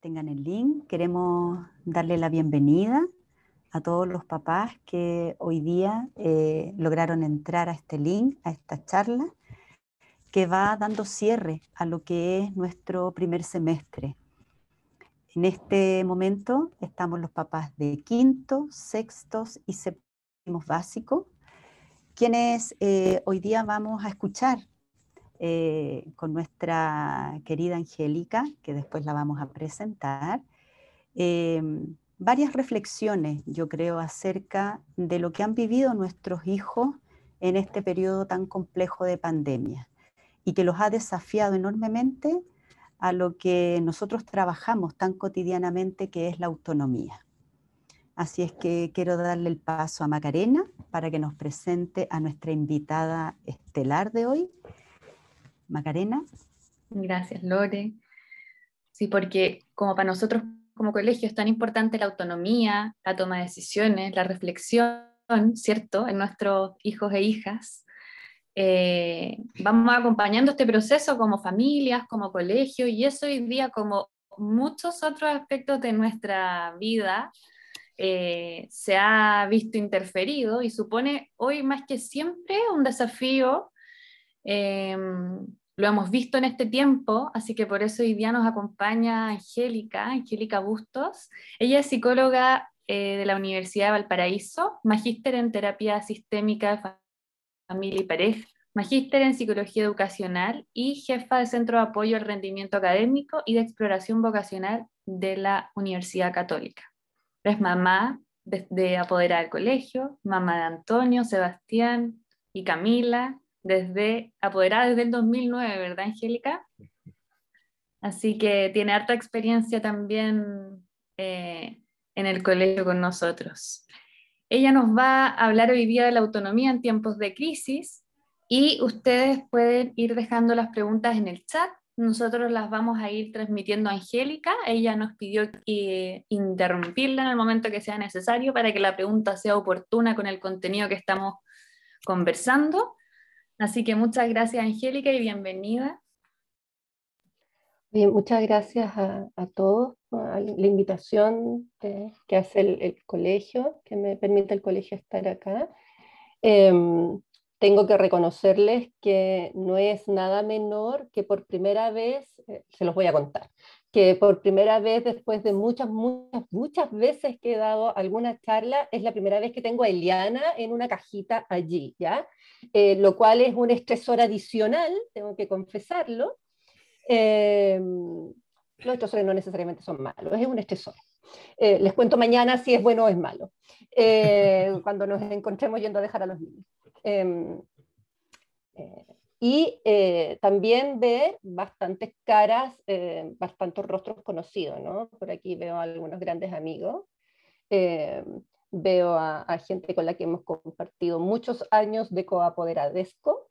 tengan el link. Queremos darle la bienvenida a todos los papás que hoy día eh, lograron entrar a este link, a esta charla, que va dando cierre a lo que es nuestro primer semestre. En este momento estamos los papás de quinto, sextos y séptimos básicos, quienes eh, hoy día vamos a escuchar eh, con nuestra querida Angélica, que después la vamos a presentar, em, varias reflexiones, yo creo, acerca de lo que han vivido nuestros hijos en este periodo tan complejo de pandemia y que los ha desafiado enormemente a lo que nosotros trabajamos tan cotidianamente, que es la autonomía. Así es que quiero darle el paso a Macarena para que nos presente a nuestra invitada estelar de hoy, Macarena. Gracias, Lore. Sí, porque como para nosotros como colegio es tan importante la autonomía, la toma de decisiones, la reflexión, ¿cierto?, en nuestros hijos e hijas. Eh, vamos acompañando este proceso como familias, como colegio, y eso hoy día, como muchos otros aspectos de nuestra vida, eh, se ha visto interferido y supone hoy más que siempre un desafío eh, lo hemos visto en este tiempo, así que por eso hoy día nos acompaña Angélica, Angélica Bustos. Ella es psicóloga eh, de la Universidad de Valparaíso, magíster en terapia sistémica, familia y pareja, magíster en psicología educacional y jefa de Centro de Apoyo al Rendimiento Académico y de Exploración Vocacional de la Universidad Católica. Es mamá de, de Apoderar al Colegio, mamá de Antonio, Sebastián y Camila, desde apoderada desde el 2009, ¿verdad, Angélica? Así que tiene harta experiencia también eh, en el colegio con nosotros. Ella nos va a hablar hoy día de la autonomía en tiempos de crisis y ustedes pueden ir dejando las preguntas en el chat. Nosotros las vamos a ir transmitiendo a Angélica. Ella nos pidió que interrumpirla en el momento que sea necesario para que la pregunta sea oportuna con el contenido que estamos conversando. Así que muchas gracias, Angélica, y bienvenida. Bien, muchas gracias a, todos por la invitación que hace el, colegio, que me permite el colegio estar acá. Em, tengo que reconocerles que no es nada menor que por primera vez, eh, se los voy a contar, que por primera vez después de muchas, muchas, muchas veces que he dado alguna charla, es la primera vez que tengo a Eliana en una cajita allí, ¿ya? Eh, lo cual es un estresor adicional, tengo que confesarlo. Eh, los estresores no necesariamente son malos, es un estresor. Eh, les cuento mañana si es bueno o es malo, cuando nos encontremos yendo a dejar a los niños. Y también ver bastantes caras, bastantes rostros conocidos, ¿no? Por aquí veo a algunos grandes amigos. Em, veo a, gente con la que hemos compartido muchos años de coapoderadesco,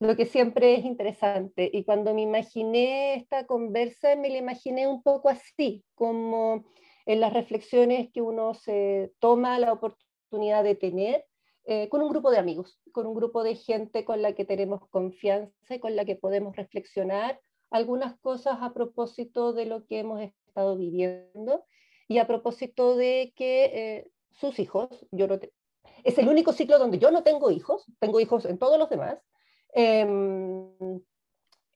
lo que siempre es interesante. Y cuando me imaginé esta conversa, me la imaginé un poco así, como en las reflexiones que uno se toma la oportunidad de tener eh, con un grupo de amigos, con un grupo de gente con la que tenemos confianza y con la que podemos reflexionar algunas cosas a propósito de lo que hemos estado viviendo y a propósito de que eh, sus hijos, yo no es el único ciclo donde yo no tengo hijos, tengo hijos en todos los demás, em,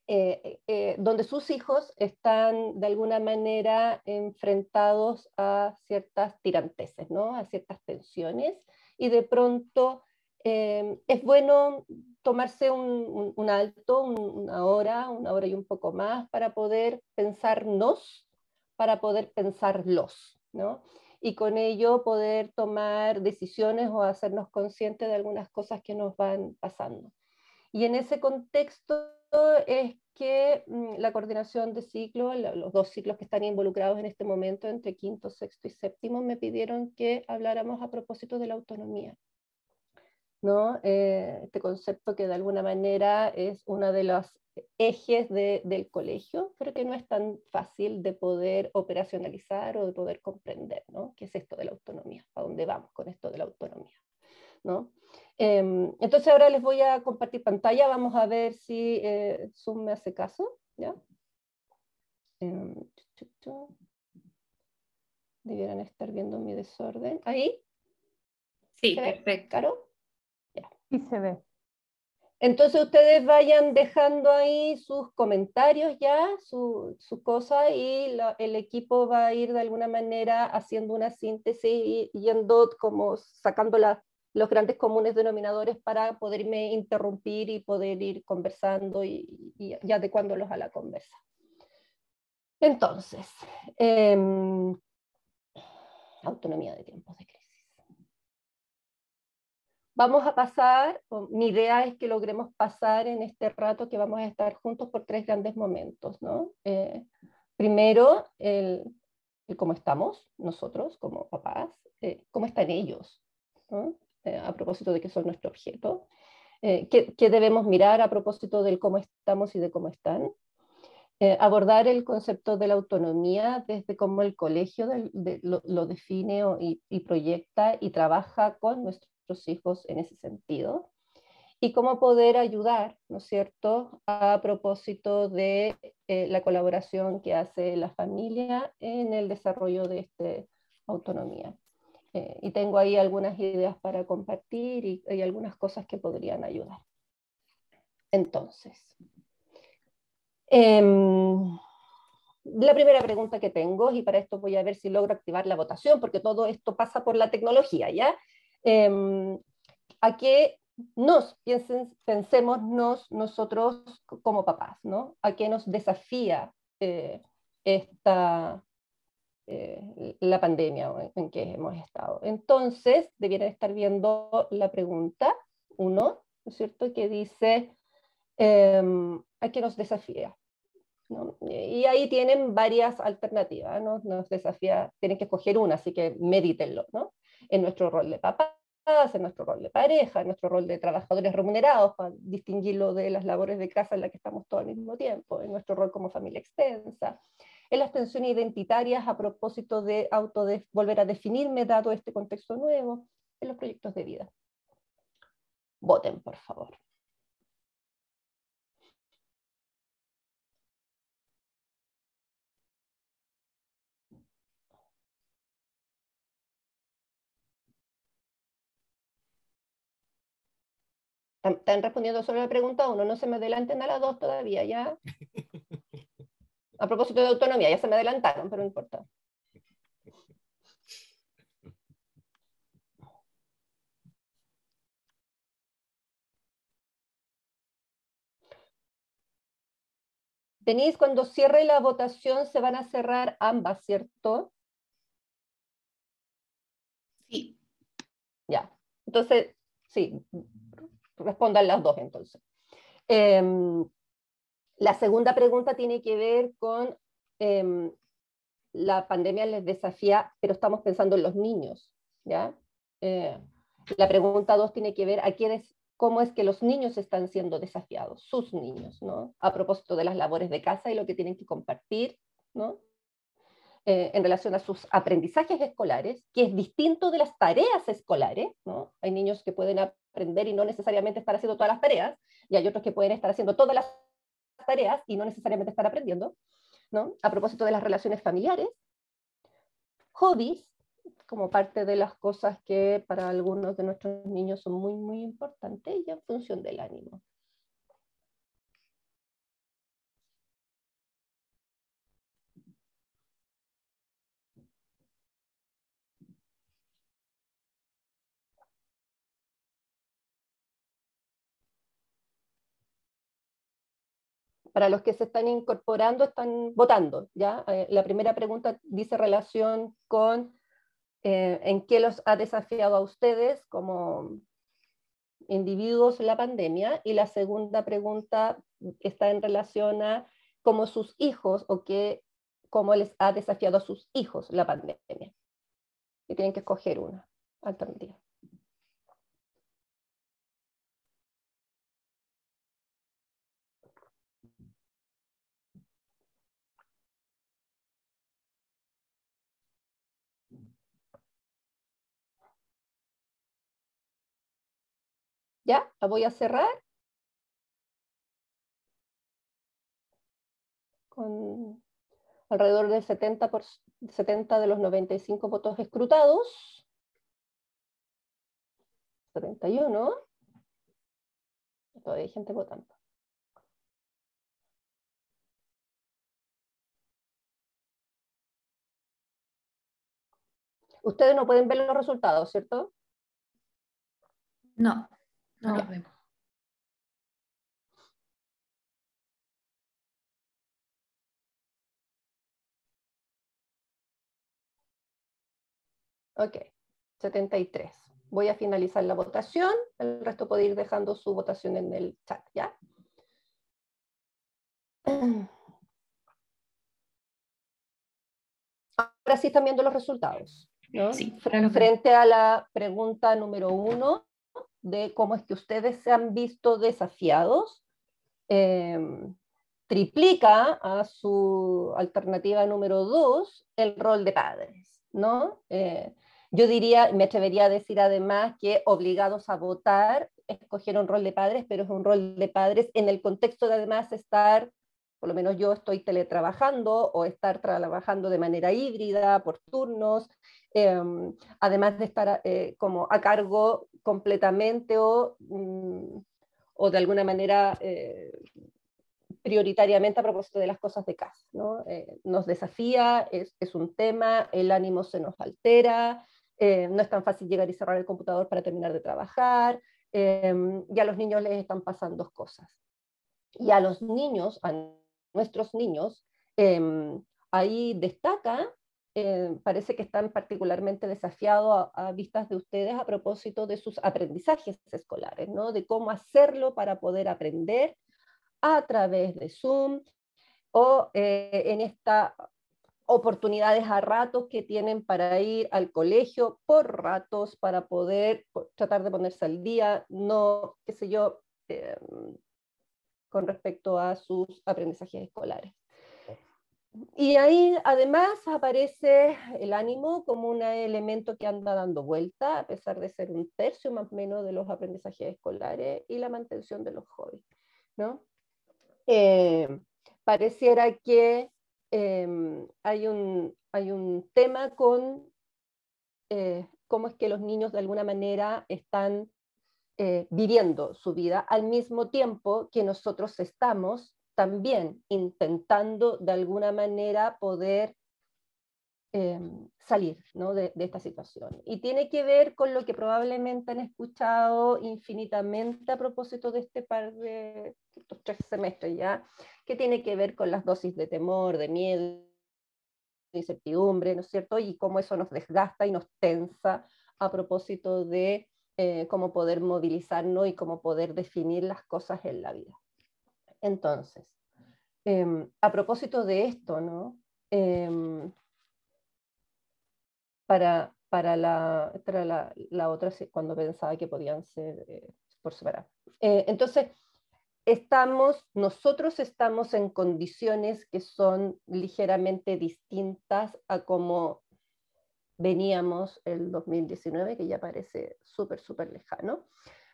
eh, eh, donde sus hijos están de alguna manera enfrentados a ciertas tiranteses, ¿no? a ciertas tensiones, y de pronto em, es bueno tomarse un, un alto, una hora, una hora y un poco más, para poder pensarnos para poder pensarlos, ¿no? Y con ello poder tomar decisiones o hacernos conscientes de algunas cosas que nos van pasando. Y en ese contexto es que mm, la coordinación de ciclos, los dos ciclos que están involucrados en este momento, entre quinto, sexto y séptimo, me pidieron que habláramos a propósito de la autonomía. ¿no? Eh, este concepto que de alguna manera es una de las ejes del colegio, pero que no es tan fácil de poder operacionalizar o de poder comprender, ¿no? ¿Qué es esto de la autonomía? ¿A dónde vamos con esto de la autonomía? ¿no? Em, entonces ahora les voy a compartir pantalla, vamos a ver si eh, Zoom me hace caso, ¿ya? Em, Debieran estar viendo mi desorden. ¿Ahí? Sí, perfecto. ¿Caro? Ya. Sí se ve. Entonces ustedes vayan dejando ahí sus comentarios ya, su, su cosa, y el equipo va a ir de alguna manera haciendo una síntesis y yendo como sacando los grandes comunes denominadores para poderme interrumpir y poder ir conversando y, y adecuándolos a la conversa. Entonces, em, autonomía de tiempos de crisis. Vamos a pasar, mi idea es que logremos pasar en este rato que vamos a estar juntos por tres grandes momentos. ¿no? Eh, primero, el, cómo estamos nosotros como papás, eh, cómo están ellos, eh, a propósito de que son nuestro objeto, qué, qué, debemos mirar a propósito del cómo estamos y de cómo están, abordar el concepto de la autonomía desde cómo el colegio lo, define y, y, proyecta y trabaja con nuestros hijos en ese sentido y cómo poder ayudar, ¿no es cierto?, a propósito de eh, la colaboración que hace la familia en el desarrollo de esta autonomía. Eh, y tengo ahí algunas ideas para compartir y, hay algunas cosas que podrían ayudar. Entonces, em, la primera pregunta que tengo, y para esto voy a ver si logro activar la votación, porque todo esto pasa por la tecnología, ¿ya? Em, a que nos piensen, pensemos nosotros como papás, ¿no? A qué nos desafía eh, esta, eh, la pandemia en, que hemos estado. Entonces, debieran estar viendo la pregunta uno, ¿no es cierto?, que dice, em, ¿a qué nos desafía? Y ahí tienen varias alternativas, ¿no? Nos desafía, tienen que escoger una, así que medítenlo, ¿no? en nuestro rol de papás, en nuestro rol de pareja, en nuestro rol de trabajadores remunerados, para distinguirlo de las labores de casa en las que estamos todo al mismo tiempo, en nuestro rol como familia extensa, en las tensiones identitarias a propósito de volver a definirme dado este contexto nuevo, en los proyectos de vida. Voten, por favor. Están respondiendo solo la pregunta uno, no se me adelanten a las dos todavía, ¿ya? A propósito de autonomía, ya se me adelantaron, pero no importa. Denise, cuando cierre la votación se van a cerrar ambas, ¿cierto? Sí. Ya. Entonces, sí, respondan las dos entonces. Em, la segunda pregunta tiene que ver con em, la pandemia les desafía, pero estamos pensando en los niños, ¿ya? Eh, la pregunta dos tiene que ver a quiénes, cómo es que los niños están siendo desafiados, sus niños, ¿no? A propósito de las labores de casa y lo que tienen que compartir, ¿no? Eh, en relación a sus aprendizajes escolares, que es distinto de las tareas escolares, ¿no? Hay niños que pueden aprender y no necesariamente estar haciendo todas las tareas, y hay otros que pueden estar haciendo todas las tareas y no necesariamente estar aprendiendo, ¿no? A propósito de las relaciones familiares, hobbies, como parte de las cosas que para algunos de nuestros niños son muy, muy importantes y en función del ánimo. Para los que se están incorporando, están votando. ¿ya? Eh, la primera pregunta dice relación con eh, en qué los ha desafiado a ustedes como individuos la pandemia y la segunda pregunta está en relación a cómo sus hijos o qué, cómo les ha desafiado a sus hijos la pandemia. Y tienen que escoger una alternativa. ¿Ya? La voy a cerrar. Con alrededor del 70, por, 70 de los 95 votos escrutados. 71. Todavía hay gente votando. Ustedes no pueden ver los resultados, ¿cierto? No, no, los vemos. Ok, 73. Voy a finalizar la votación, el resto puede ir dejando su votación en el chat, ¿ya? Ahora sí están viendo los resultados. ¿no? Sí, Frente a la pregunta número uno de cómo es que ustedes se han visto desafiados, em, triplica a su alternativa número dos el rol de padres, ¿no? Eh, yo diría, me atrevería a decir además que obligados a votar, escogieron rol de padres, pero es un rol de padres en el contexto de además estar, por lo menos yo estoy teletrabajando o estar trabajando de manera híbrida, por turnos, em, además de estar eh, como a cargo completamente o, mm, o de alguna manera eh, prioritariamente a propósito de las cosas de casa. ¿no? Eh, nos desafía, es, es, un tema, el ánimo se nos altera, eh, no es tan fácil llegar y cerrar el computador para terminar de trabajar, eh, y a los niños les están pasando cosas. Y a los niños, a nuestros niños, eh, ahí destaca, parece que están particularmente desafiados a, vistas de ustedes a propósito de sus aprendizajes escolares, ¿no? de cómo hacerlo para poder aprender a través de Zoom o en esta oportunidades a ratos que tienen para ir al colegio por ratos, para poder tratar de ponerse al día, no, qué sé yo, eh, con respecto a sus aprendizajes escolares. Y ahí además aparece el ánimo como un elemento que anda dando vuelta, a pesar de ser un tercio más o menos de los aprendizajes escolares y la mantención de los hobbies. ¿no? Eh, pareciera que eh, hay, un, hay un tema con eh, cómo es que los niños de alguna manera están eh, viviendo su vida al mismo tiempo que nosotros estamos también intentando de alguna manera poder Em, salir de, de, esta situación. Y tiene que ver con lo que probablemente han escuchado infinitamente a propósito de este par de estos tres semestres ya, que tiene que ver con las dosis de temor, de miedo, de incertidumbre, ¿no es cierto? Y cómo eso nos desgasta y nos tensa a propósito de eh, cómo poder movilizarnos y cómo poder definir las cosas en la vida. Entonces, eh, a propósito de esto, ¿no? Eh, para, para la, otra cuando pensaba que podían ser eh, por separado. Eh, entonces, estamos, nosotros estamos en condiciones que son ligeramente distintas a como veníamos el 2019, que ya parece súper, súper lejano.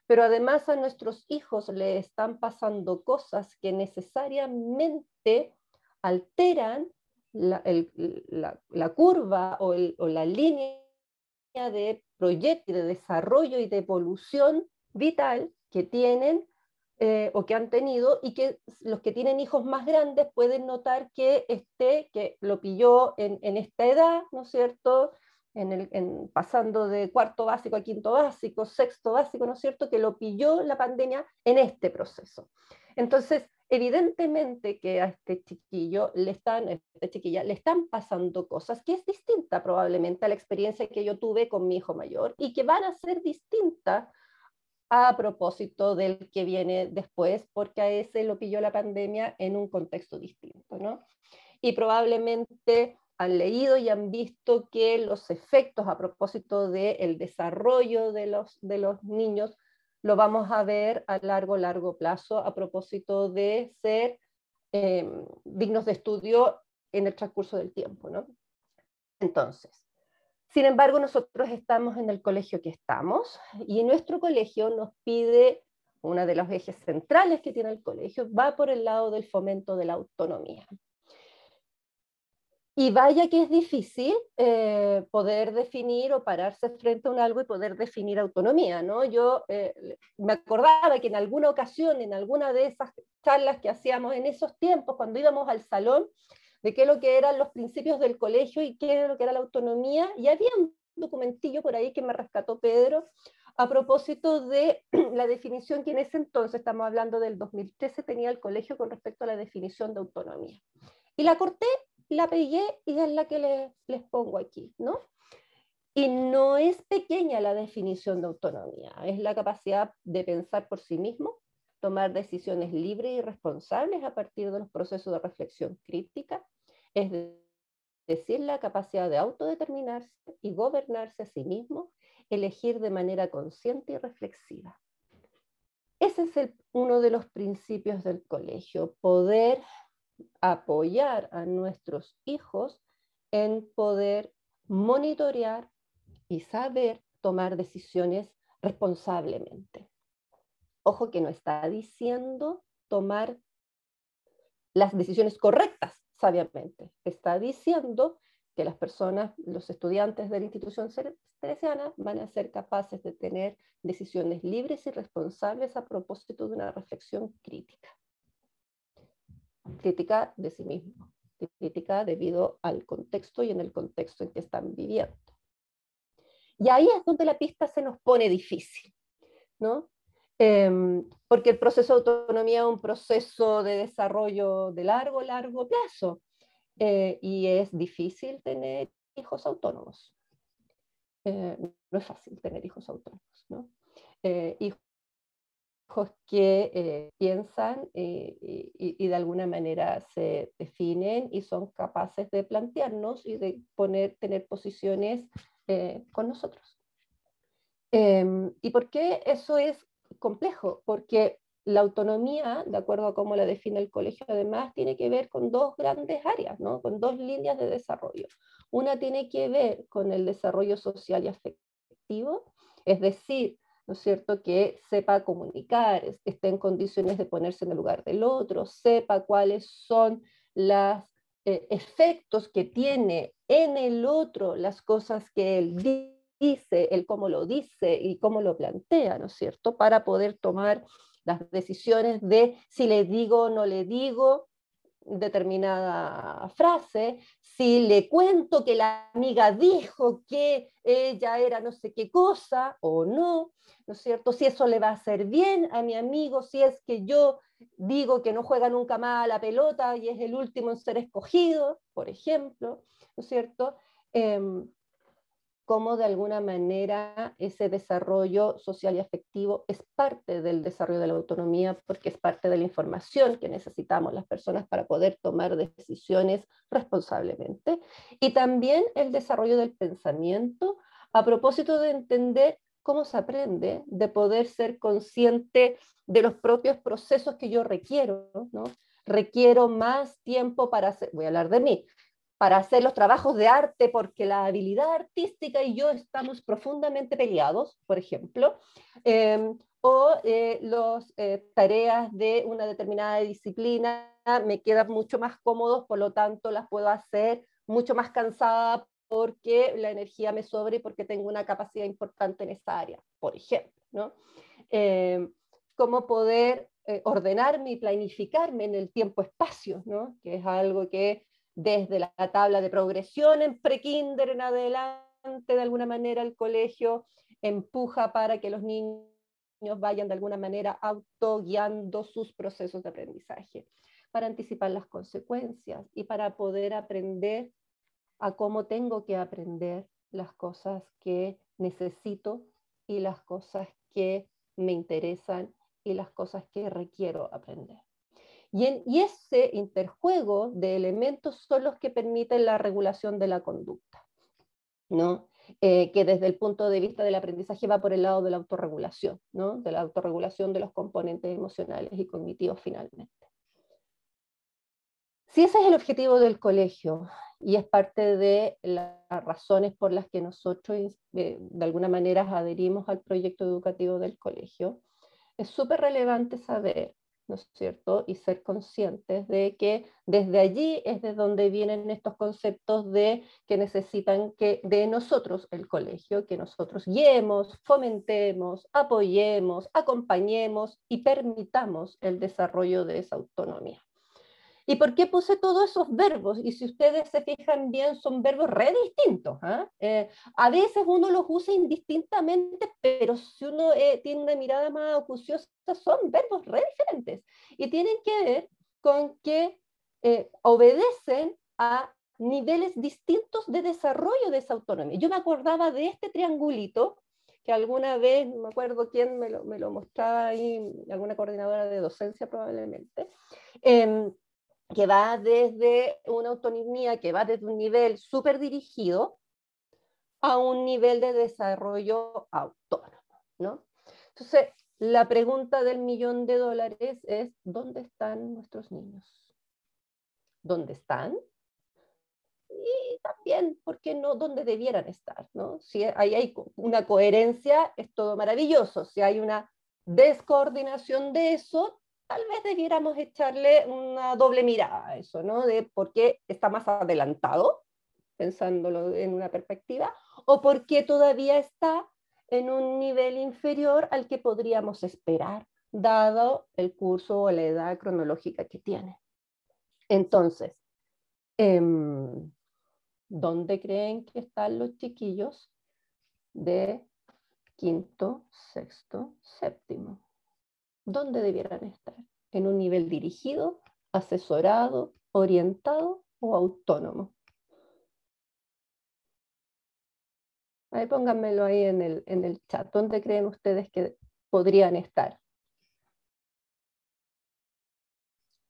Pero además a nuestros hijos le están pasando cosas que necesariamente alteran la, la, curva o, la línea de proyecto, de desarrollo y de evolución vital que tienen eh, o que han tenido y que los que tienen hijos más grandes pueden notar que este, que lo pilló en esta edad, ¿no es cierto? En el, en, pasando de cuarto básico a quinto básico, sexto básico, ¿no es cierto? Que lo pilló la pandemia en este proceso. Entonces, evidentemente que a este chiquillo le están, esta chiquilla, le están pasando cosas que es distinta probablemente a la experiencia que yo tuve con mi hijo mayor y que van a ser distintas a propósito del que viene después, porque a ese lo pilló la pandemia en un contexto distinto, ¿no? Y probablemente han leído y han visto que los efectos a propósito del desarrollo de los, de los niños lo vamos a ver a largo, largo plazo a propósito de ser eh, dignos de estudio en el transcurso del tiempo. ¿no? Entonces, sin embargo, nosotros estamos en el colegio que estamos y nuestro colegio nos pide, una de los ejes centrales que tiene el colegio, va por el lado del fomento de la autonomía. Y vaya que es difícil eh, poder definir o pararse frente a un algo y poder definir autonomía, ¿no? Yo eh, me acordaba que en alguna ocasión, en alguna de esas charlas que hacíamos en esos tiempos, cuando íbamos al salón, de qué lo que eran los principios del colegio y qué es lo que era la autonomía, y había un documentillo por ahí que me rescató Pedro a propósito de la definición que en ese entonces, estamos hablando del 2013, tenía el colegio con respecto a la definición de autonomía. Y la corté la pegué y es la que les, pongo aquí, ¿no? Y no es pequeña la definición de autonomía, es la capacidad de pensar por sí mismo, tomar decisiones libres y responsables a partir de los procesos de reflexión crítica, es decir, la capacidad de autodeterminarse y gobernarse a sí mismo, elegir de manera consciente y reflexiva. Ese es uno de los principios del colegio, poder apoyar a nuestros hijos en poder monitorear y saber tomar decisiones responsablemente. Ojo que no está diciendo tomar las decisiones correctas sabiamente. Está diciendo que las personas, los estudiantes de la institución teresiana van a ser capaces de tener decisiones libres y responsables a propósito de una reflexión crítica crítica de sí mismo, crítica debido al contexto y en el contexto en que están viviendo. Y ahí es donde la pista se nos pone difícil, ¿no? Em, porque el proceso de autonomía es un proceso de desarrollo de largo, largo plazo, eh, y es difícil tener hijos autónomos. Eh, no es fácil tener hijos autónomos, ¿no? Eh, que eh, piensan eh, y, de alguna manera se definen y son capaces de plantearnos y de poner, tener posiciones eh, con nosotros. Em, ¿Y por qué eso es complejo? Porque la autonomía, de acuerdo a cómo la define el colegio, además tiene que ver con dos grandes áreas, ¿no? con dos líneas de desarrollo. Una tiene que ver con el desarrollo social y afectivo, es decir, ¿no es cierto?, que sepa comunicar, esté en condiciones de ponerse en el lugar del otro, sepa cuáles son los eh, efectos que tiene en el otro las cosas que él dice, el cómo lo dice y cómo lo plantea, ¿no es cierto?, para poder tomar las decisiones de si le digo o no le digo determinada frase, si le cuento que la amiga dijo que ella era no sé qué cosa o no, ¿no es cierto? Si eso le va a hacer bien a mi amigo, si es que yo digo que no juega nunca más a la pelota y es el último en ser escogido, por ejemplo, ¿no es cierto? Em, cómo de alguna manera ese desarrollo social y afectivo es parte del desarrollo de la autonomía, porque es parte de la información que necesitamos las personas para poder tomar decisiones responsablemente. Y también el desarrollo del pensamiento a propósito de entender cómo se aprende, de poder ser consciente de los propios procesos que yo requiero, ¿no? Requiero más tiempo para hacer, voy a hablar de mí, para hacer los trabajos de arte porque la habilidad artística y yo estamos profundamente peleados, por ejemplo, em, o eh, las eh, tareas de una determinada disciplina me quedan mucho más cómodos, por lo tanto las puedo hacer mucho más cansada porque la energía me sobra y porque tengo una capacidad importante en esa área, por ejemplo. ¿no? Em, cómo poder eh, ordenarme y planificarme en el tiempo-espacio, ¿no? que es algo que desde la tabla de progresión en prekinder en adelante, de alguna manera el colegio empuja para que los niños vayan de alguna manera autoguiando sus procesos de aprendizaje, para anticipar las consecuencias y para poder aprender a cómo tengo que aprender las cosas que necesito y las cosas que me interesan y las cosas que requiero aprender. Y, ese interjuego de elementos son los que permiten la regulación de la conducta, ¿no? Eh, que desde el punto de vista del aprendizaje va por el lado de la autorregulación, ¿no? de la autorregulación de los componentes emocionales y cognitivos finalmente. Si ese es el objetivo del colegio y es parte de las razones por las que nosotros eh, de alguna manera adherimos al proyecto educativo del colegio, es súper relevante saber ¿no es cierto? Y ser conscientes de que desde allí es de donde vienen estos conceptos de que necesitan que de nosotros el colegio, que nosotros guiemos, fomentemos, apoyemos, acompañemos y permitamos el desarrollo de esa autonomía. ¿Y por qué puse todos esos verbos? Y si ustedes se fijan bien, son verbos re distintos. ¿ah? Eh, a veces uno los usa indistintamente, pero si uno eh, tiene una mirada más acuciosa, son verbos re diferentes. Y tienen que ver con que eh, obedecen a niveles distintos de desarrollo de esa autonomía. Yo me acordaba de este triangulito que alguna vez, no me acuerdo quién me lo, me lo mostraba ahí, alguna coordinadora de docencia probablemente, em, que va desde una autonomía, que va desde un nivel súper dirigido a un nivel de desarrollo autónomo, ¿no? Entonces, la pregunta del millón de dólares es, ¿dónde están nuestros niños? ¿Dónde están? Y también, ¿por qué no? ¿Dónde debieran estar? ¿no? Si hay, hay una coherencia, es todo maravilloso. Si hay una descoordinación de eso, tal vez debiéramos echarle una doble mirada a eso, ¿no? De por qué está más adelantado, pensándolo en una perspectiva, o por qué todavía está en un nivel inferior al que podríamos esperar, dado el curso o la edad cronológica que tiene. Entonces, em, ¿dónde creen que están los chiquillos de quinto, sexto, séptimo? ¿Dónde debieran estar? ¿En un nivel dirigido, asesorado, orientado o autónomo? Ahí pónganmelo ahí en el, en el chat. ¿Dónde creen ustedes que podrían estar?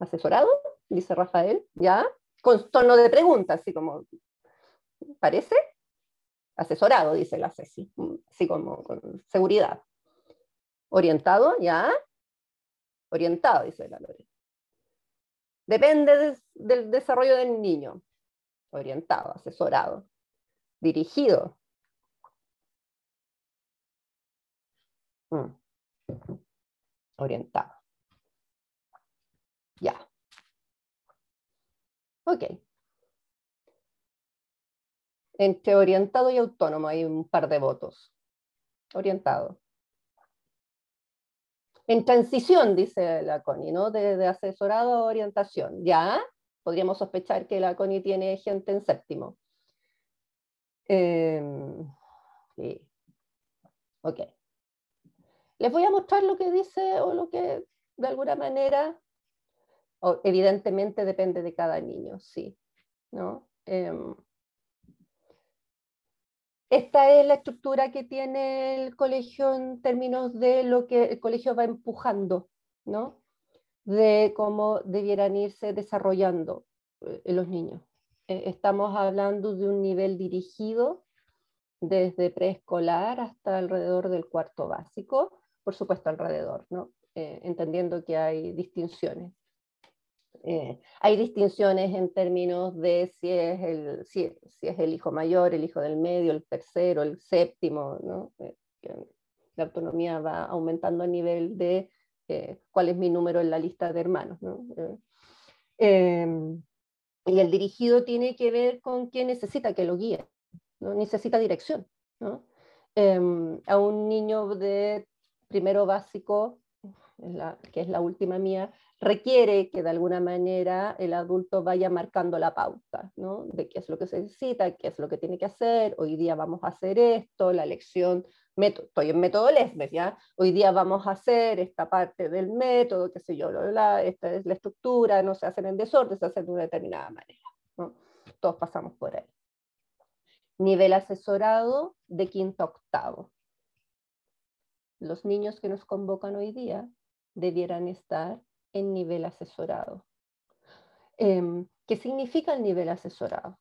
¿Asesorado? Dice Rafael. ¿Ya? Con tono de pregunta, así como, ¿parece? Asesorado, dice la Ceci, así como con seguridad. ¿Orientado? ¿Ya? Orientado, dice la Lorena. Depende del desarrollo del niño. Orientado, asesorado, dirigido. Mm. Orientado. Ya. Ok. Entre orientado y autónomo hay un par de votos. Orientado en transición, dice la CONI, ¿no? de, asesorado a orientación. Ya, podríamos sospechar que la CONI tiene gente en séptimo. Em, sí. Ok. Les voy a mostrar lo que dice o lo que de alguna manera, evidentemente depende de cada niño, sí. ¿no? Em, esta es la estructura que tiene el colegio en términos de lo que el colegio va empujando, ¿no? De cómo debieran irse desarrollando eh, los niños. Eh, estamos hablando de un nivel dirigido desde preescolar hasta alrededor del cuarto básico, por supuesto alrededor, ¿no? Eh, entendiendo que hay distinciones. Eh, hay distinciones en términos de si es, el, si, es el hijo mayor, el hijo del medio, el tercero, el séptimo, ¿no? Eh, la autonomía va aumentando a nivel de eh, cuál es mi número en la lista de hermanos. ¿no? Em, y el dirigido tiene que ver con quién necesita que lo guíe, ¿no? necesita dirección. ¿no? Em, a un niño de primero básico, que es la última mía, requiere que de alguna manera el adulto vaya marcando la pauta, ¿no? De qué es lo que se necesita, qué es lo que tiene que hacer, hoy día vamos a hacer esto, la lección, estoy en método Lesmes, ¿ya? Hoy día vamos a hacer esta parte del método, qué sé yo, esta es la estructura, no se hacen en desorden, se hacen de una determinada manera, ¿no? Todos pasamos por ahí. Nivel asesorado de quinto octavo. Los niños que nos convocan hoy día debieran estar en nivel asesorado. Em, ¿Qué significa el nivel asesorado?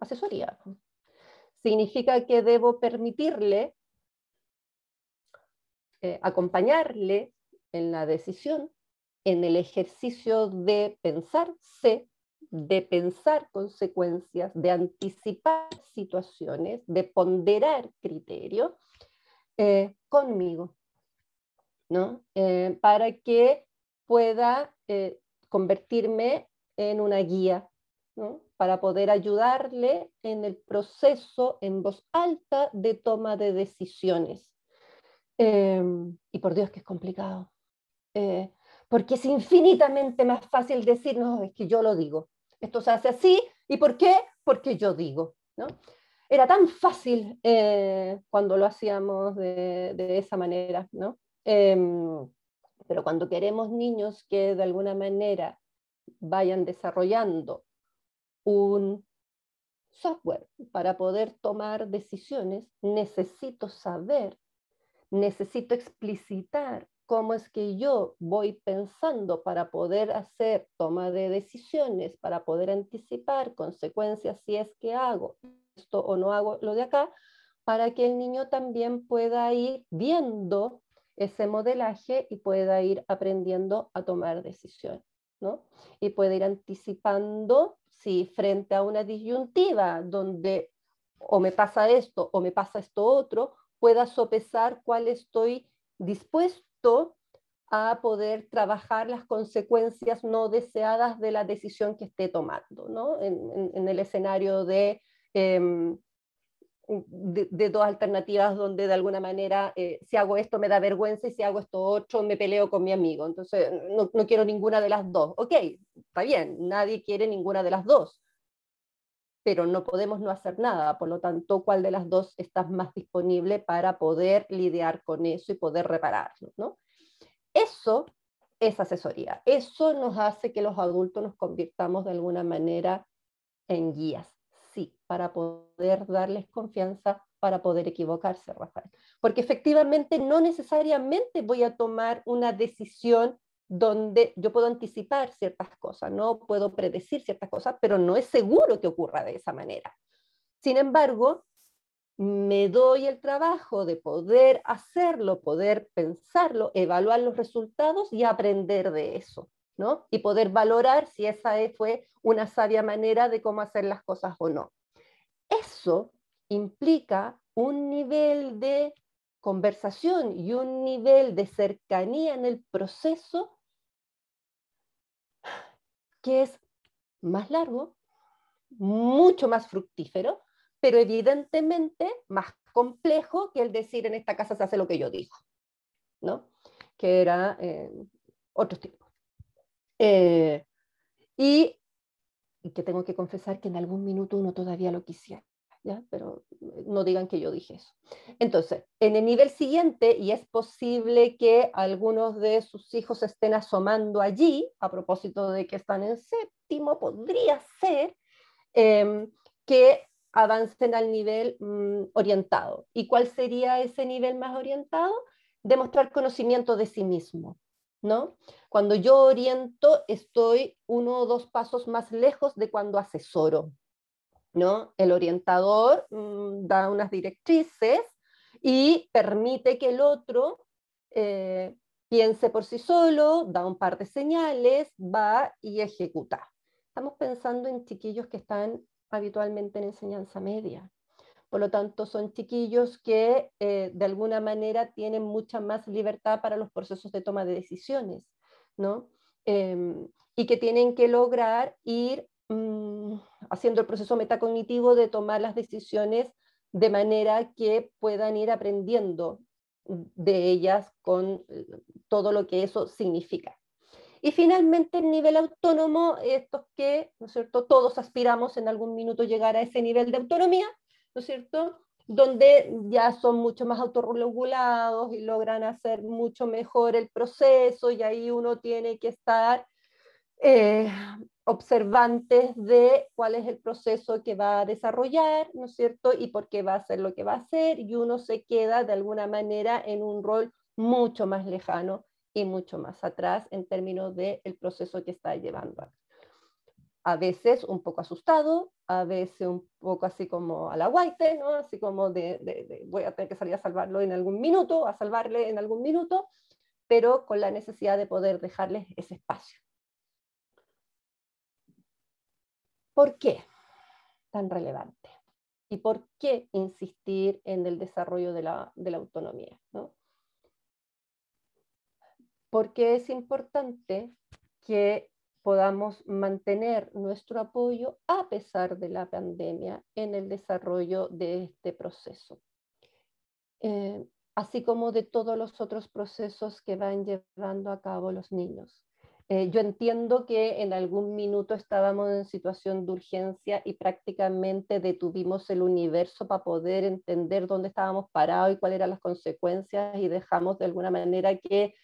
Asesoría. Significa que debo permitirle, eh, acompañarle en la decisión, en el ejercicio de pensarse, de pensar consecuencias, de anticipar situaciones, de ponderar criterios eh, conmigo, ¿no? Eh, para que pueda eh, convertirme en una guía para poder ayudarle en el proceso en voz alta de toma de decisiones. Em, y por Dios que es complicado. Eh, porque es infinitamente más fácil decir, no, es que yo lo digo. Esto se hace así. ¿Y por qué? Porque yo digo. ¿no? Era tan fácil eh, cuando lo hacíamos de, de esa manera. ¿no? Pero cuando queremos niños que de alguna manera vayan desarrollando un software para poder tomar decisiones, necesito saber, necesito explicitar cómo es que yo voy pensando para poder hacer toma de decisiones, para poder anticipar consecuencias si es que hago esto o no hago lo de acá, para que el niño también pueda ir viendo ese modelaje y pueda ir aprendiendo a tomar decisiones, ¿no? Y puede ir anticipando si frente a una disyuntiva donde o me pasa esto o me pasa esto otro, pueda sopesar cuál estoy dispuesto a poder trabajar las consecuencias no deseadas de la decisión que esté tomando, ¿no? en, el escenario de em, de, dos alternativas donde de alguna manera eh, si hago esto me da vergüenza y si hago esto otro me peleo con mi amigo. Entonces no, no, quiero ninguna de las dos. Ok, está bien, nadie quiere ninguna de las dos, pero no podemos no hacer nada. Por lo tanto, ¿cuál de las dos estás más disponible para poder lidiar con eso y poder repararlo? ¿no? Eso es asesoría. Eso nos hace que los adultos nos convirtamos de alguna manera en guías sí, para poder darles confianza, para poder equivocarse, Rafael. Porque efectivamente no necesariamente voy a tomar una decisión donde yo puedo anticipar ciertas cosas, no puedo predecir ciertas cosas, pero no es seguro que ocurra de esa manera. Sin embargo, me doy el trabajo de poder hacerlo, poder pensarlo, evaluar los resultados y aprender de eso. Y poder valorar si esa fue una sabia manera de cómo hacer las cosas o no. Eso implica un nivel de conversación y un nivel de cercanía en el proceso que es más largo, mucho más fructífero, pero evidentemente más complejo que el decir en esta casa se hace lo que yo digo, ¿no? Que era eh, otro tipo. Eh, y, que tengo que confesar que en algún minuto uno todavía lo quisiera, ¿ya? pero no digan que yo dije eso. Entonces, en el nivel siguiente, y es posible que algunos de sus hijos estén asomando allí, a propósito de que están en séptimo, podría ser em, que avancen al nivel mm, orientado. ¿Y cuál sería ese nivel más orientado? Demostrar conocimiento de sí mismo. ¿No? Cuando yo oriento, estoy uno o dos pasos más lejos de cuando asesoro, ¿no? El orientador mm, da unas directrices y permite que el otro eh, piense por sí solo, da un par de señales, va y ejecuta. Estamos pensando en chiquillos que están habitualmente en enseñanza media, por lo tanto, son chiquillos que eh, de alguna manera tienen mucha más libertad para los procesos de toma de decisiones, ¿no? Em, y que tienen que lograr ir mm, haciendo el proceso metacognitivo de tomar las decisiones de manera que puedan ir aprendiendo de ellas con eh, todo lo que eso significa. Y finalmente el nivel autónomo, estos que, ¿no es cierto?, todos aspiramos en algún minuto llegar a ese nivel de autonomía, ¿no es cierto? Donde ya son mucho más autorregulados y logran hacer mucho mejor el proceso y ahí uno tiene que estar eh, observantes de cuál es el proceso que va a desarrollar, ¿no es cierto? Y por qué va a hacer lo que va a hacer y uno se queda de alguna manera en un rol mucho más lejano y mucho más atrás en términos del el proceso que está llevando a veces un poco asustado, a veces un poco así como a la guaite, ¿no? Así como de, voy a tener que salir a salvarlo en algún minuto, a salvarle en algún minuto, pero con la necesidad de poder dejarles ese espacio. ¿Por qué tan relevante? ¿Y por qué insistir en el desarrollo de la, de la autonomía? ¿no? porque es importante que podamos mantener nuestro apoyo a pesar de la pandemia en el desarrollo de este proceso, eh, así como de todos los otros procesos que van llevando a cabo los niños. Eh, yo entiendo que en algún minuto estábamos en situación de urgencia y prácticamente detuvimos el universo para poder entender dónde estábamos parados y cuáles eran las consecuencias y dejamos de alguna manera que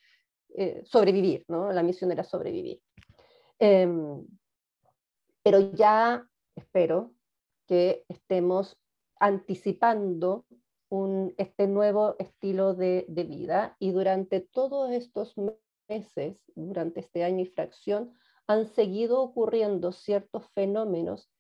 eh, sobrevivir, ¿no? La misión era sobrevivir. Em, pero ya espero que estemos anticipando este nuevo estilo de, de, vida y durante todos estos meses, durante este año y fracción, han seguido ocurriendo ciertos fenómenos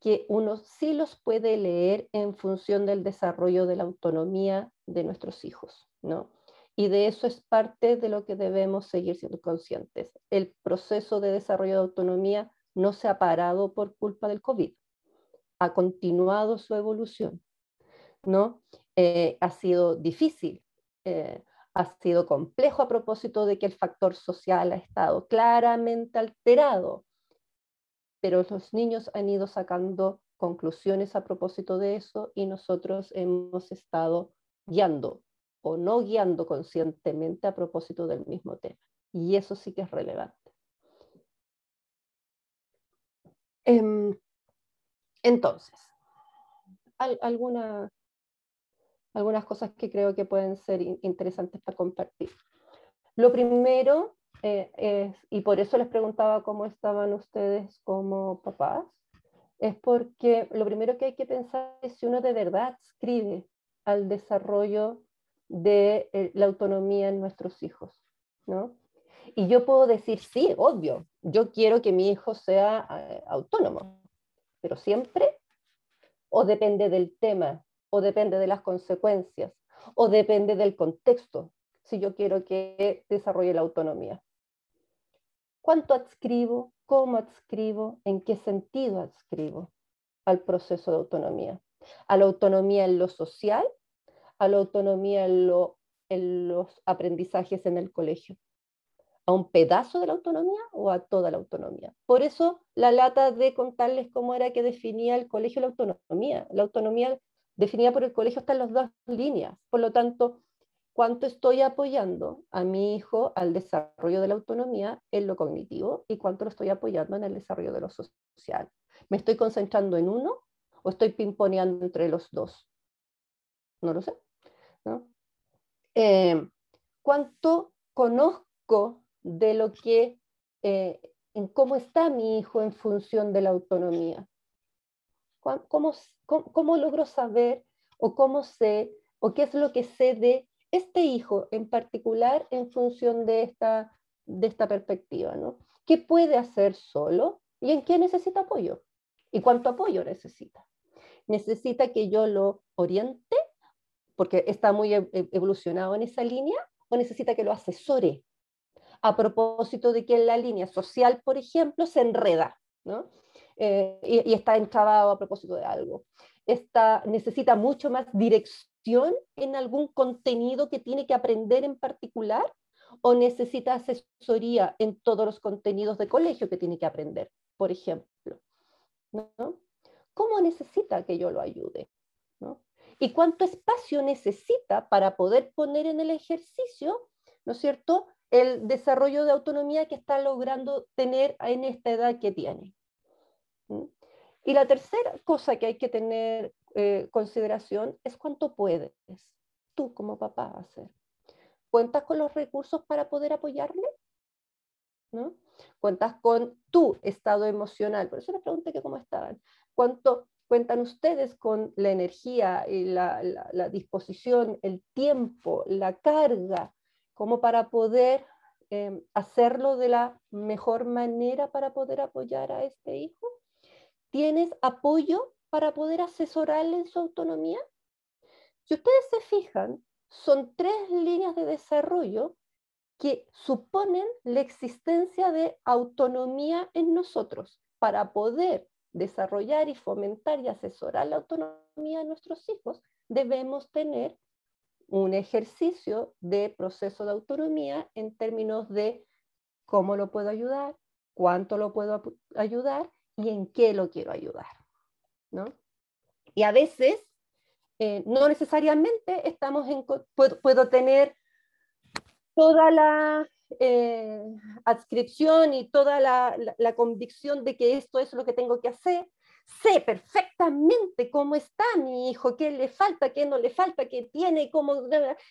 que uno sí los puede leer en función del desarrollo de la autonomía de nuestros hijos, ¿no? Y de eso es parte de lo que debemos seguir siendo conscientes. El proceso de desarrollo de autonomía no se ha parado por culpa del COVID, ha continuado su evolución, ¿no? Eh, ha sido difícil, eh, ha sido complejo a propósito de que el factor social ha estado claramente alterado, pero los niños han ido sacando conclusiones a propósito de eso y nosotros hemos estado guiando o no guiando conscientemente a propósito del mismo tema. Y eso sí que es relevante. Em, entonces, algunas cosas que creo que pueden ser interesantes para compartir. Lo primero eh, es, y por eso les preguntaba cómo estaban ustedes como papás, es porque lo primero que hay que pensar es si uno de verdad escribe al desarrollo de eh, la autonomía en nuestros hijos, ¿no? Y yo puedo decir, sí, obvio, yo quiero que mi hijo sea eh, autónomo, pero siempre o depende del tema, o depende de las consecuencias, o depende del contexto, si yo quiero que desarrolle la autonomía. ¿Cuánto adscribo? ¿Cómo adscribo? ¿En qué sentido adscribo al proceso de autonomía? ¿A la autonomía en lo social a la autonomía en, los aprendizajes en el colegio? ¿A un pedazo de la autonomía o a toda la autonomía? Por eso la lata de contarles cómo era que definía el colegio la autonomía. La autonomía definida por el colegio está en las dos líneas. Por lo tanto, cuánto estoy apoyando a mi hijo al desarrollo de la autonomía en lo cognitivo y cuánto lo estoy apoyando en el desarrollo de lo social. ¿Me estoy concentrando en uno o estoy pimponeando entre los dos? No lo sé. Eh, ¿Cuánto conozco de lo que, eh, en cómo está mi hijo en función de la autonomía? ¿Cómo, cómo, logro saber o cómo sé o qué es lo que sé de este hijo en particular en función de esta, de esta perspectiva? ¿no? ¿Qué puede hacer solo y en qué necesita apoyo? ¿Y cuánto apoyo necesita? ¿Necesita que yo lo oriente porque está muy e, e, evolucionado en esa línea, o necesita que lo asesore a propósito de que en la línea social, por ejemplo, se enreda, ¿no? Eh, y, está encabado a propósito de algo. Está, necesita mucho más dirección en algún contenido que tiene que aprender en particular o necesita asesoría en todos los contenidos de colegio que tiene que aprender, por ejemplo. ¿no? ¿Cómo necesita que yo lo ayude? ¿no? Y cuánto espacio necesita para poder poner en el ejercicio, ¿no es cierto?, el desarrollo de autonomía que está logrando tener en esta edad que tiene. Y la tercera cosa que hay que tener eh, consideración es cuánto puedes tú como papá hacer. ¿Cuentas con los recursos para poder apoyarle? ¿No? ¿Cuentas con tu estado emocional? Por eso les pregunté que cómo estaban. ¿Cuánto cuentan ustedes con la energía y la, disposición, el tiempo, la carga, como para poder em, hacerlo de la mejor manera para poder apoyar a este hijo? ¿Tienes apoyo para poder asesorarle en su autonomía? Si ustedes se fijan, son tres líneas de desarrollo que suponen la existencia de autonomía en nosotros para poder desarrollar y fomentar y asesorar la autonomía de nuestros hijos, debemos tener un ejercicio de proceso de autonomía en términos de cómo lo puedo ayudar, cuánto lo puedo ayudar y en qué lo quiero ayudar. ¿no? Y a veces, eh, no necesariamente estamos en, puedo, tener toda la eh, adscripción y toda la, convicción de que esto es lo que tengo que hacer. Sé perfectamente cómo está mi hijo, qué le falta, qué no le falta, qué tiene, cómo,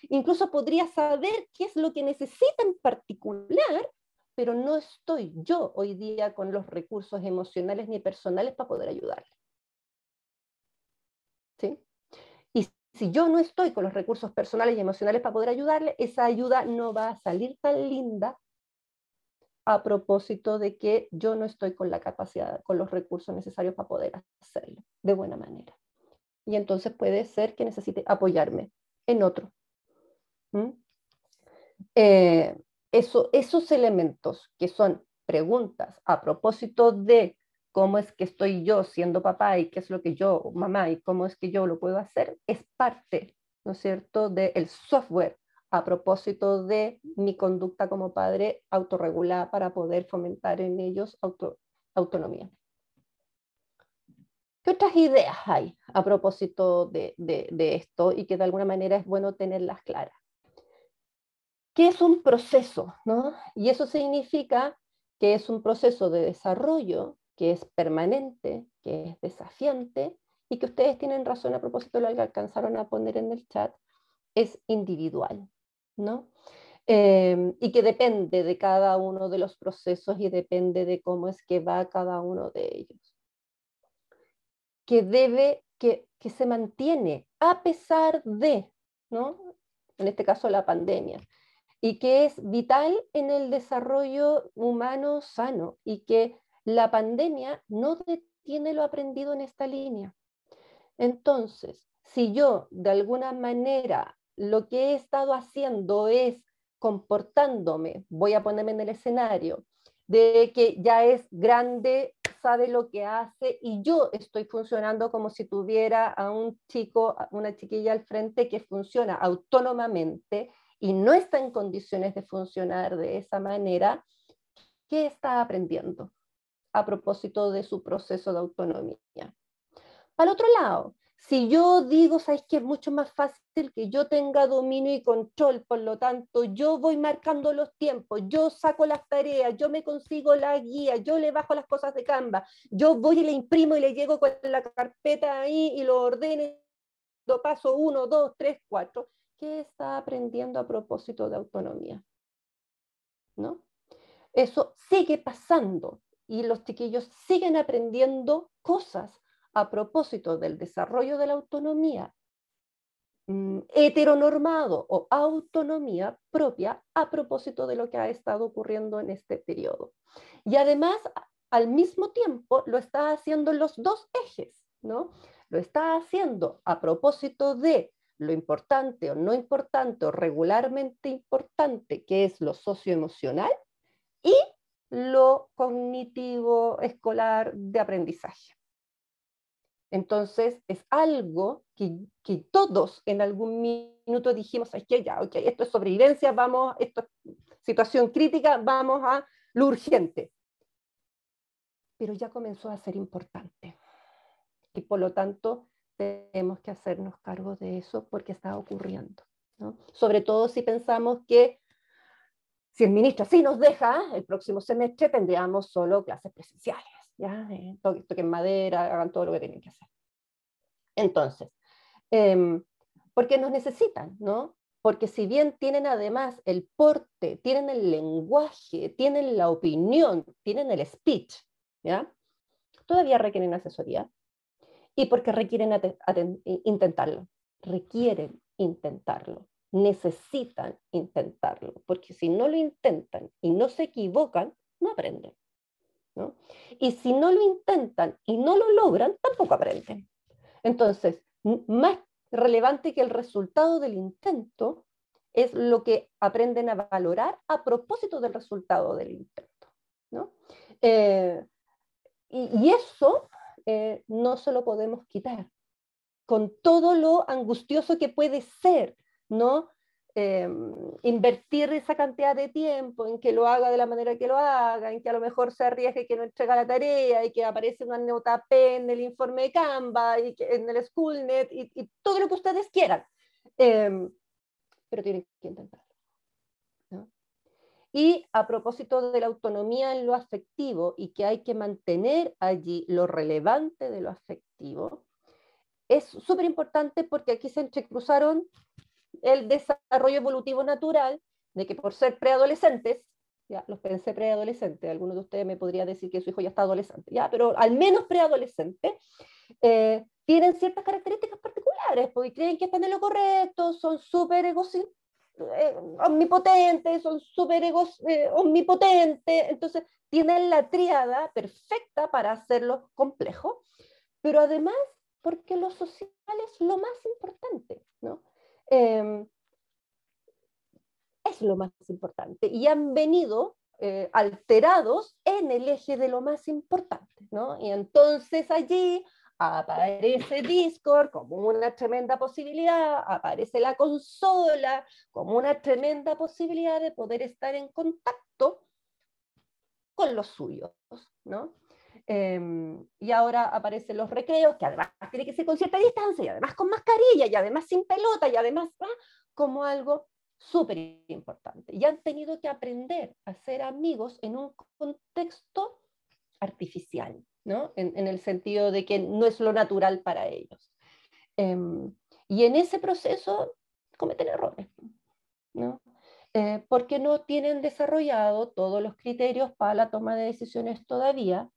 incluso podría saber qué es lo que necesita en particular pero no estoy yo hoy día con los recursos emocionales ni personales para poder ayudarle. ¿Sí? Y si yo no estoy con los recursos personales y emocionales para poder ayudarle, esa ayuda no va a salir tan linda a propósito de que yo no estoy con la capacidad, con los recursos necesarios para poder hacerlo de buena manera. Y entonces puede ser que necesite apoyarme en otro. ¿Mm? Eh, esos elementos que son preguntas a propósito de cómo es que estoy yo siendo papá y qué es lo que yo, mamá, y cómo es que yo lo puedo hacer, es parte, ¿no es cierto?, del software a propósito de mi conducta como padre autorregulada para poder fomentar en ellos autonomía. ¿Qué otras ideas hay a propósito de, de esto y que de alguna manera es bueno tenerlas claras? ¿Qué es un proceso? ¿no? Y eso significa que es un proceso de desarrollo que es permanente, que es desafiante y que ustedes tienen razón a propósito lo que alcanzaron a poner en el chat, es individual, ¿no? Em, y que depende de cada uno de los procesos y depende de cómo es que va cada uno de ellos. Que debe, que, que se mantiene a pesar de, ¿no? En este caso la pandemia, y que es vital en el desarrollo humano sano y que la pandemia no detiene lo aprendido en esta línea. Entonces, si yo de alguna manera lo que he estado haciendo es comportándome, voy a ponerme en el escenario, de que ya es grande, sabe lo que hace y yo estoy funcionando como si tuviera a un chico, una chiquilla al frente que funciona autónomamente y no está en condiciones de funcionar de esa manera, ¿qué está aprendiendo a propósito de su proceso de autonomía? Al otro lado, si yo digo, ¿sabes que es mucho más fácil que yo tenga dominio y control? Por lo tanto, yo voy marcando los tiempos, yo saco las tareas, yo me consigo la guía, yo le bajo las cosas de Canva, yo voy y le imprimo y le llego con la carpeta ahí y lo ordeno, paso uno, dos, tres, cuatro. ¿qué está aprendiendo a propósito de autonomía? ¿No? Eso sigue pasando y los chiquillos siguen aprendiendo cosas a propósito del desarrollo de la autonomía mm, heteronormado o autonomía propia a propósito de lo que ha estado ocurriendo en este periodo. Y además, al mismo tiempo, lo está haciendo en los dos ejes, ¿no? Lo está haciendo a propósito de lo importante o no importante o regularmente importante, que es lo socioemocional, y lo cognitivo escolar de aprendizaje. Entonces, es algo que, que todos en algún minuto dijimos, es que ya, ok, esto es sobrevivencia, vamos, esto es situación crítica, vamos a lo urgente. Pero ya comenzó a ser importante. Y por lo tanto, tenemos que hacernos cargo de eso porque está ocurriendo. Sobre todo si pensamos que si el ministro sí nos deja, el próximo semestre tendríamos solo clases presenciales, ¿ya? Eh, toquen madera, hagan todo lo que tienen que hacer. Entonces, eh, porque nos necesitan, ¿no? Porque si bien tienen además el porte, tienen el lenguaje, tienen la opinión, tienen el speech, ¿ya? Todavía requieren asesoría, y porque requieren intentarlo, requieren intentarlo, necesitan intentarlo, porque si no lo intentan y no se equivocan, no aprenden. ¿no? Y si no lo intentan y no lo logran, tampoco aprenden. Entonces, más relevante que el resultado del intento es lo que aprenden a valorar a propósito del resultado del intento. ¿no? Eh, y, eso eh, no se lo podemos quitar. Con todo lo angustioso que puede ser no em, invertir esa cantidad de tiempo en que lo haga de la manera que lo haga, en que a lo mejor se arriesgue que no entrega la tarea y que aparece una nota P en el informe de Canva y en el Schoolnet y, todo lo que ustedes quieran. Em, pero tienen que intentarlo. Y a propósito de la autonomía en lo afectivo y que hay que mantener allí lo relevante de lo afectivo, es súper importante porque aquí se entrecruzaron el desarrollo evolutivo natural de que por ser preadolescentes, ya los pensé preadolescentes, alguno de ustedes me podría decir que su hijo ya está adolescente, ya, pero al menos preadolescente, eh, tienen ciertas características particulares, porque creen que están en lo correcto, son súper eh, omnipotentes, son súper eh, omnipotentes, entonces tienen la tríada perfecta para hacerlo complejo, pero además porque lo social es lo más importante, ¿no? Em, es lo más importante y han venido eh, alterados en el eje de lo más importante, ¿no? Y entonces allí aparece Discord como una tremenda posibilidad, aparece la consola como una tremenda posibilidad de poder estar en contacto con los suyos, ¿no? Em, y ahora aparecen los recreos, que además tiene que ser con cierta distancia, y además con mascarilla, y además sin pelota, y además como algo súper importante. Y han tenido que aprender a ser amigos en un contexto artificial, ¿no? En, el sentido de que no es lo natural para ellos. Em, y en ese proceso cometen errores, ¿no? Eh, porque no tienen desarrollado todos los criterios para la toma de decisiones todavía,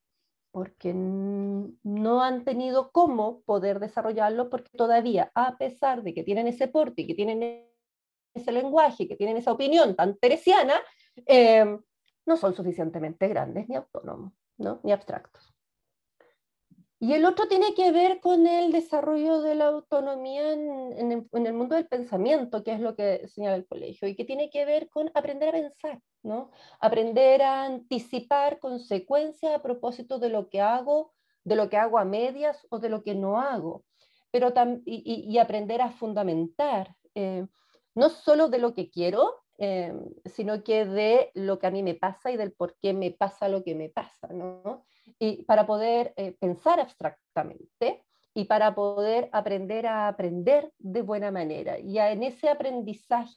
porque no han tenido cómo poder desarrollarlo, porque todavía, a pesar de que tienen ese porte, que tienen ese lenguaje, que tienen esa opinión tan teresiana, em, no son suficientemente grandes ni autónomos, ¿no? ni abstractos. Y el otro tiene que ver con el desarrollo de la autonomía en, el, mundo del pensamiento, que es lo que señala el colegio, y que tiene que ver con aprender a pensar, ¿no? Aprender a anticipar consecuencias a propósito de lo que hago, de lo que hago a medias o de lo que no hago, pero y, aprender a fundamentar, eh, no solo de lo que quiero, eh, sino que de lo que a mí me pasa y del por qué me pasa lo que me pasa, y para poder eh, pensar abstractamente y para poder aprender a aprender de buena manera. Y en ese aprendizaje,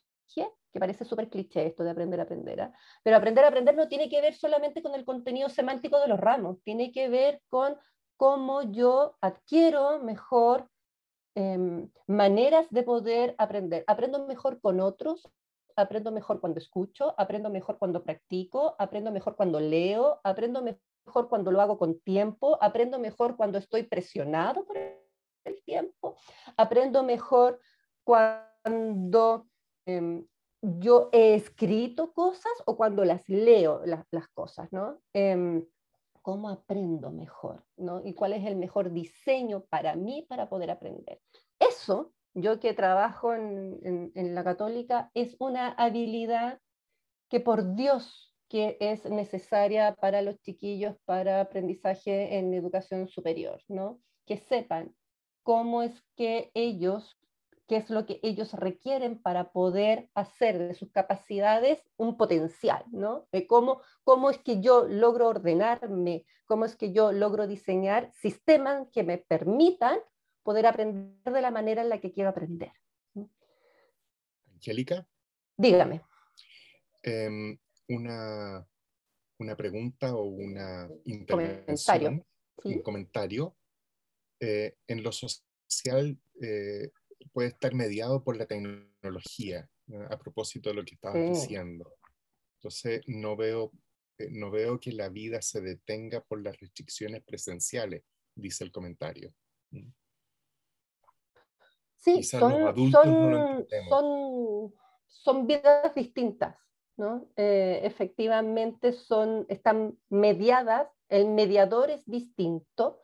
que parece súper cliché esto de aprender a aprender, ¿ah? pero aprender a aprender no tiene que ver solamente con el contenido semántico de los ramos, tiene que ver con cómo yo adquiero mejor em, maneras de poder aprender. Aprendo mejor con otros, aprendo mejor cuando escucho, aprendo mejor cuando practico, aprendo mejor cuando leo, aprendo mejor mejor cuando lo hago con tiempo, aprendo mejor cuando estoy presionado por el tiempo, aprendo mejor cuando em, yo he escrito cosas o cuando las leo las cosas, ¿no? Em, ¿Cómo aprendo mejor? ¿no? ¿Y cuál es el mejor diseño para mí para poder aprender? Eso, yo que trabajo en, en la católica, es una habilidad que por Dios que es necesaria para los chiquillos para aprendizaje en educación superior, ¿no? Que sepan cómo es que ellos, qué es lo que ellos requieren para poder hacer de sus capacidades un potencial, ¿no? De cómo, cómo es que yo logro ordenarme, cómo es que yo logro diseñar sistemas que me permitan poder aprender de la manera en la que quiero aprender. Angélica. Dígame. Em, una, una pregunta o una intervención, un comentario. Eh, en lo social eh, puede estar mediado por la tecnología, a propósito de lo que estabas diciendo. Entonces, no veo, eh, no veo que la vida se detenga por las restricciones presenciales, dice el comentario. ¿Mm? Sí, son, son, son, son vidas distintas. Eh, efectivamente son, están mediadas, el mediador es distinto,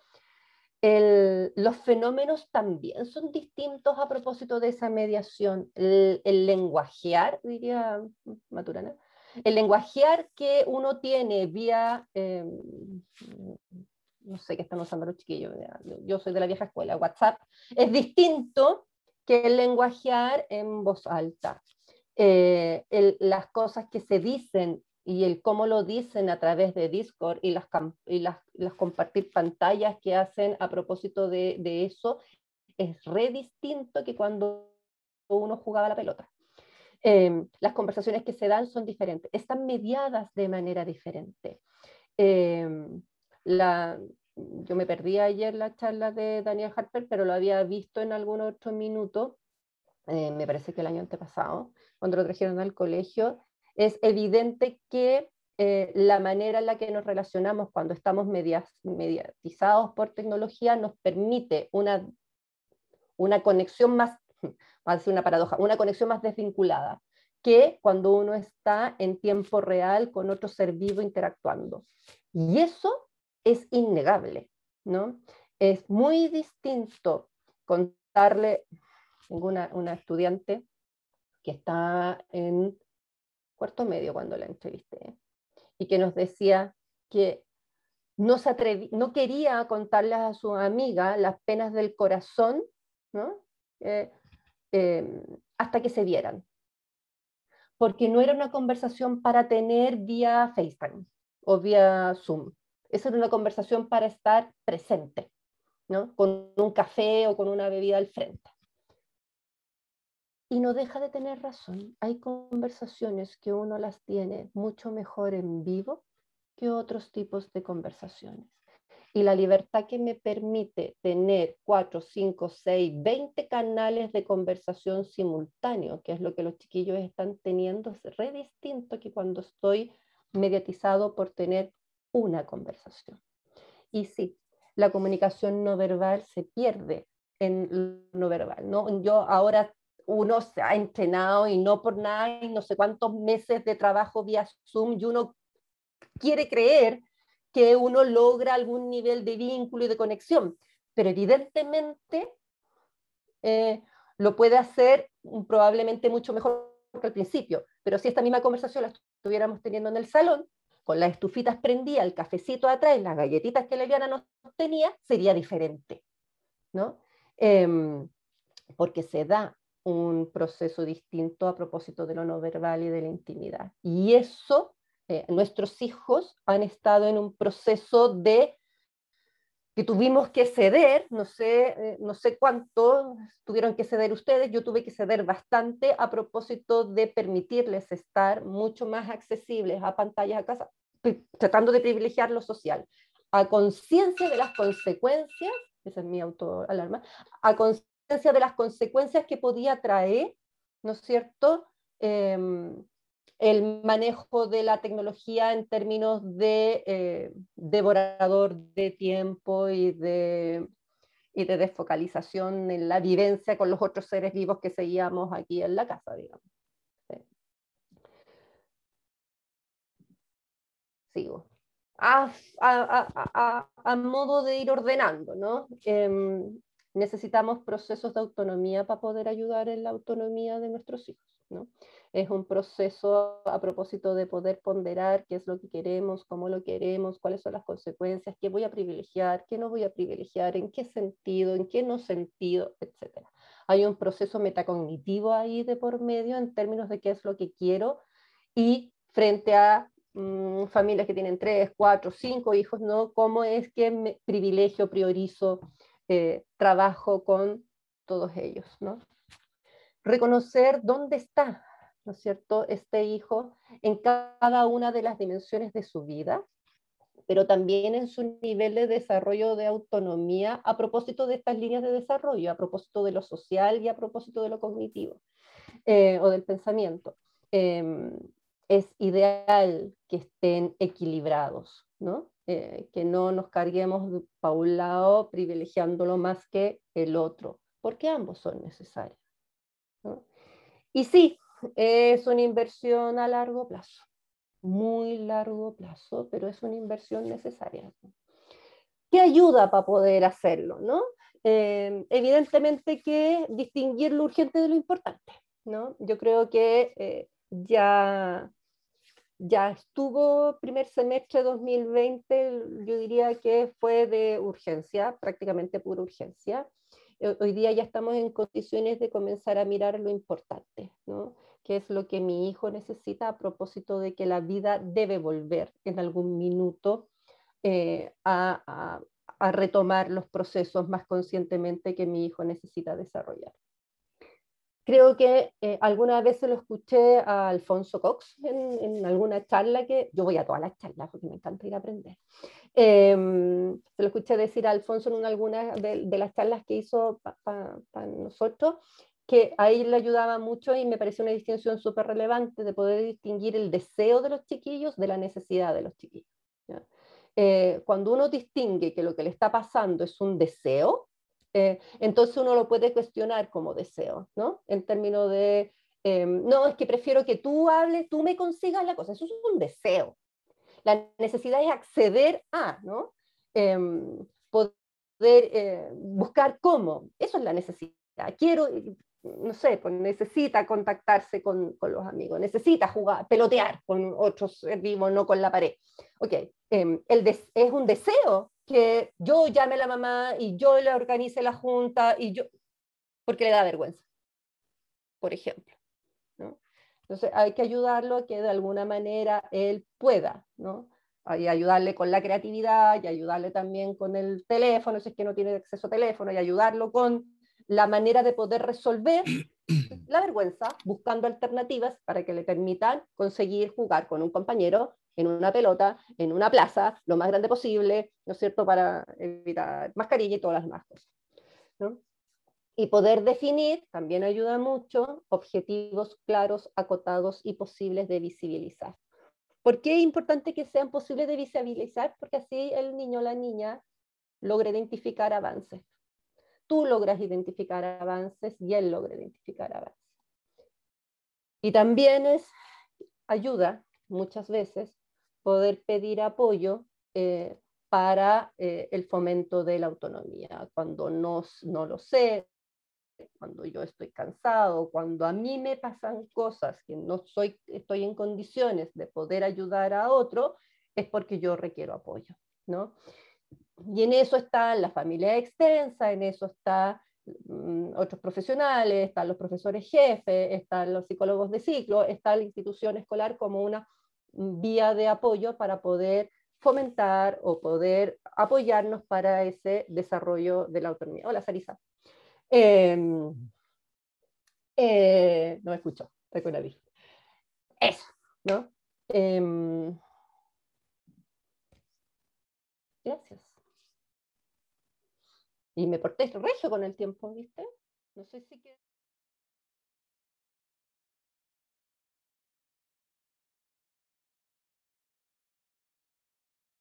los fenómenos también son distintos a propósito de esa mediación. El, lenguajear, diría Maturana, el lenguajear que uno tiene vía, em, no sé qué están usando los chiquillos, yo soy de la vieja escuela, WhatsApp, es distinto que el lenguajear en voz alta. Eh, las cosas que se dicen y el cómo lo dicen a través de Discord y las, y las, compartir pantallas que hacen a propósito de, eso es re distinto que cuando uno jugaba la pelota. Em, las conversaciones que se dan son diferentes, están mediadas de manera diferente. Em, la, yo me perdí ayer la charla de Daniel Harper, pero lo había visto en algún otro minuto, eh, me parece que el año antepasado, cuando lo trajeron al colegio, es evidente que eh, la manera en la que nos relacionamos cuando estamos mediatizados por tecnología nos permite una, una conexión más, decir una paradoja, una conexión más desvinculada que cuando uno está en tiempo real con otro ser vivo interactuando. Y eso es innegable, ¿no? Es muy distinto contarle, tengo una, una estudiante que está en cuarto medio cuando la entrevisté, y que nos decía que no, se no quería contarles a su amiga las penas del corazón ¿no? Eh, em, hasta que se vieran, porque no era una conversación para tener vía FaceTime o vía Zoom, esa era una conversación para estar presente, ¿no? con un café o con una bebida al frente. Y no deja de tener razón. Hay conversaciones que uno las tiene mucho mejor en vivo que otros tipos de conversaciones. Y la libertad que me permite tener 4, 5, 6, 20 canales de conversación simultáneo, que es lo que los chiquillos están teniendo, es re distinto que cuando estoy mediatizado por tener una conversación. Y sí, la comunicación no verbal se pierde en no verbal. ¿no? Yo ahora uno se ha entrenado y no por nada, y no sé cuántos meses de trabajo vía Zoom, y uno quiere creer que uno logra algún nivel de vínculo y de conexión, pero evidentemente eh, lo puede hacer probablemente mucho mejor que al principio, pero si esta misma conversación la estuviéramos teniendo en el salón, con las estufitas prendía, el cafecito atrás, las galletitas que Leliana nos tenía, sería diferente, ¿no? Em, porque se da un proceso distinto a propósito de lo no verbal y de la intimidad. Y eso, eh, nuestros hijos han estado en un proceso de que tuvimos que ceder, no sé, eh, no sé cuánto tuvieron que ceder ustedes, yo tuve que ceder bastante a propósito de permitirles estar mucho más accesibles a pantallas a casa, tratando de privilegiar lo social, a conciencia de las consecuencias, esa es mi autoalarma, a conciencia de las consecuencias que podía traer, ¿no es cierto?, em, el manejo de la tecnología en términos de eh, devorador de tiempo y de, y de desfocalización en la vivencia con los otros seres vivos que seguíamos aquí en la casa, digamos. Sigo. A, a, a, modo de ir ordenando, ¿no? Em, necesitamos procesos de autonomía para poder ayudar en la autonomía de nuestros hijos. ¿no? Es un proceso a propósito de poder ponderar qué es lo que queremos, cómo lo queremos, cuáles son las consecuencias, qué voy a privilegiar, qué no voy a privilegiar, en qué sentido, en qué no sentido, etc. Hay un proceso metacognitivo ahí de por medio en términos de qué es lo que quiero y frente a mm, familias que tienen tres, cuatro, cinco hijos, ¿no? ¿Cómo es que me privilegio, priorizo eh, trabajo con todos ellos, ¿no? Reconocer dónde está, ¿no es cierto?, este hijo en cada una de las dimensiones de su vida, pero también en su nivel de desarrollo de autonomía a propósito de estas líneas de desarrollo, a propósito de lo social y a propósito de lo cognitivo eh, o del pensamiento. Em, es ideal que estén equilibrados, ¿no? Eh, que no nos carguemos para un lado privilegiándolo más que el otro, porque ambos son necesarios. Y sí, es una inversión a largo plazo, muy largo plazo, pero es una inversión necesaria. ¿Qué ayuda para poder hacerlo? ¿no? Eh, evidentemente que distinguir lo urgente de lo importante. ¿no? Yo creo que eh, ya ya estuvo primer semestre 2020, yo diría que fue de urgencia, prácticamente pura urgencia. hoy día ya estamos en condiciones de comenzar a mirar lo importante, ¿no? qué es lo que mi hijo necesita a propósito de que la vida debe volver en algún minuto eh, a, retomar los procesos más conscientemente que mi hijo necesita desarrollar. Creo que eh, alguna vez se lo escuché a Alfonso Cox en, alguna charla que yo voy a todas las charlas porque me encanta ir a aprender. Em, se lo escuché decir a Alfonso en alguna de, las charlas que hizo para nosotros que ahí le ayudaba mucho y me pareció una distinción súper relevante de poder distinguir el deseo de los chiquillos de la necesidad de los chiquillos. Eh, cuando uno distingue que lo que le está pasando es un deseo, eh, entonces uno lo puede cuestionar como deseo, ¿no? En términos de, em, no, es que prefiero que tú hables, tú me consigas la cosa, eso es un deseo. La necesidad es acceder a, ¿no? Em, poder eh, buscar cómo, eso es la necesidad. Quiero, no sé, pues necesita contactarse con, con, los amigos, necesita jugar, pelotear con otros vivos, no con la pared. Ok, em, el es un deseo que yo llame a la mamá y yo le organice la junta y yo, porque le da vergüenza, por ejemplo. ¿no? Entonces hay que ayudarlo a que de alguna manera él pueda, ¿no? Y ayudarle con la creatividad y ayudarle también con el teléfono, si es que no tiene acceso a teléfono, y ayudarlo con la manera de poder resolver la vergüenza buscando alternativas para que le permitan conseguir jugar con un compañero en una pelota, en una plaza, lo más grande posible, ¿no es cierto?, para evitar mascarilla y todas las demás cosas. Y poder definir también ayuda mucho objetivos claros, acotados y posibles de visibilizar. ¿Por qué es importante que sean posibles de visibilizar? Porque así el niño o la niña logra identificar avances tú logras identificar avances y él logra identificar avances. Y también es ayuda muchas veces poder pedir apoyo eh, para eh, el fomento de la autonomía. Cuando no, no lo sé, cuando yo estoy cansado, cuando a mí me pasan cosas que no soy, estoy en condiciones de poder ayudar a otro, es porque yo requiero apoyo, ¿no? Y en eso está la familia extensa, en eso están mm, otros profesionales, están los profesores jefes, están los psicólogos de ciclo, está la institución escolar como una vía de apoyo para poder fomentar o poder apoyarnos para ese desarrollo de la autonomía. Hola, Sarisa. Em, eh, no me escucho, estoy con Eso, ¿no? Em, gracias. Y me porté regio con el tiempo, ¿viste? No sé si que...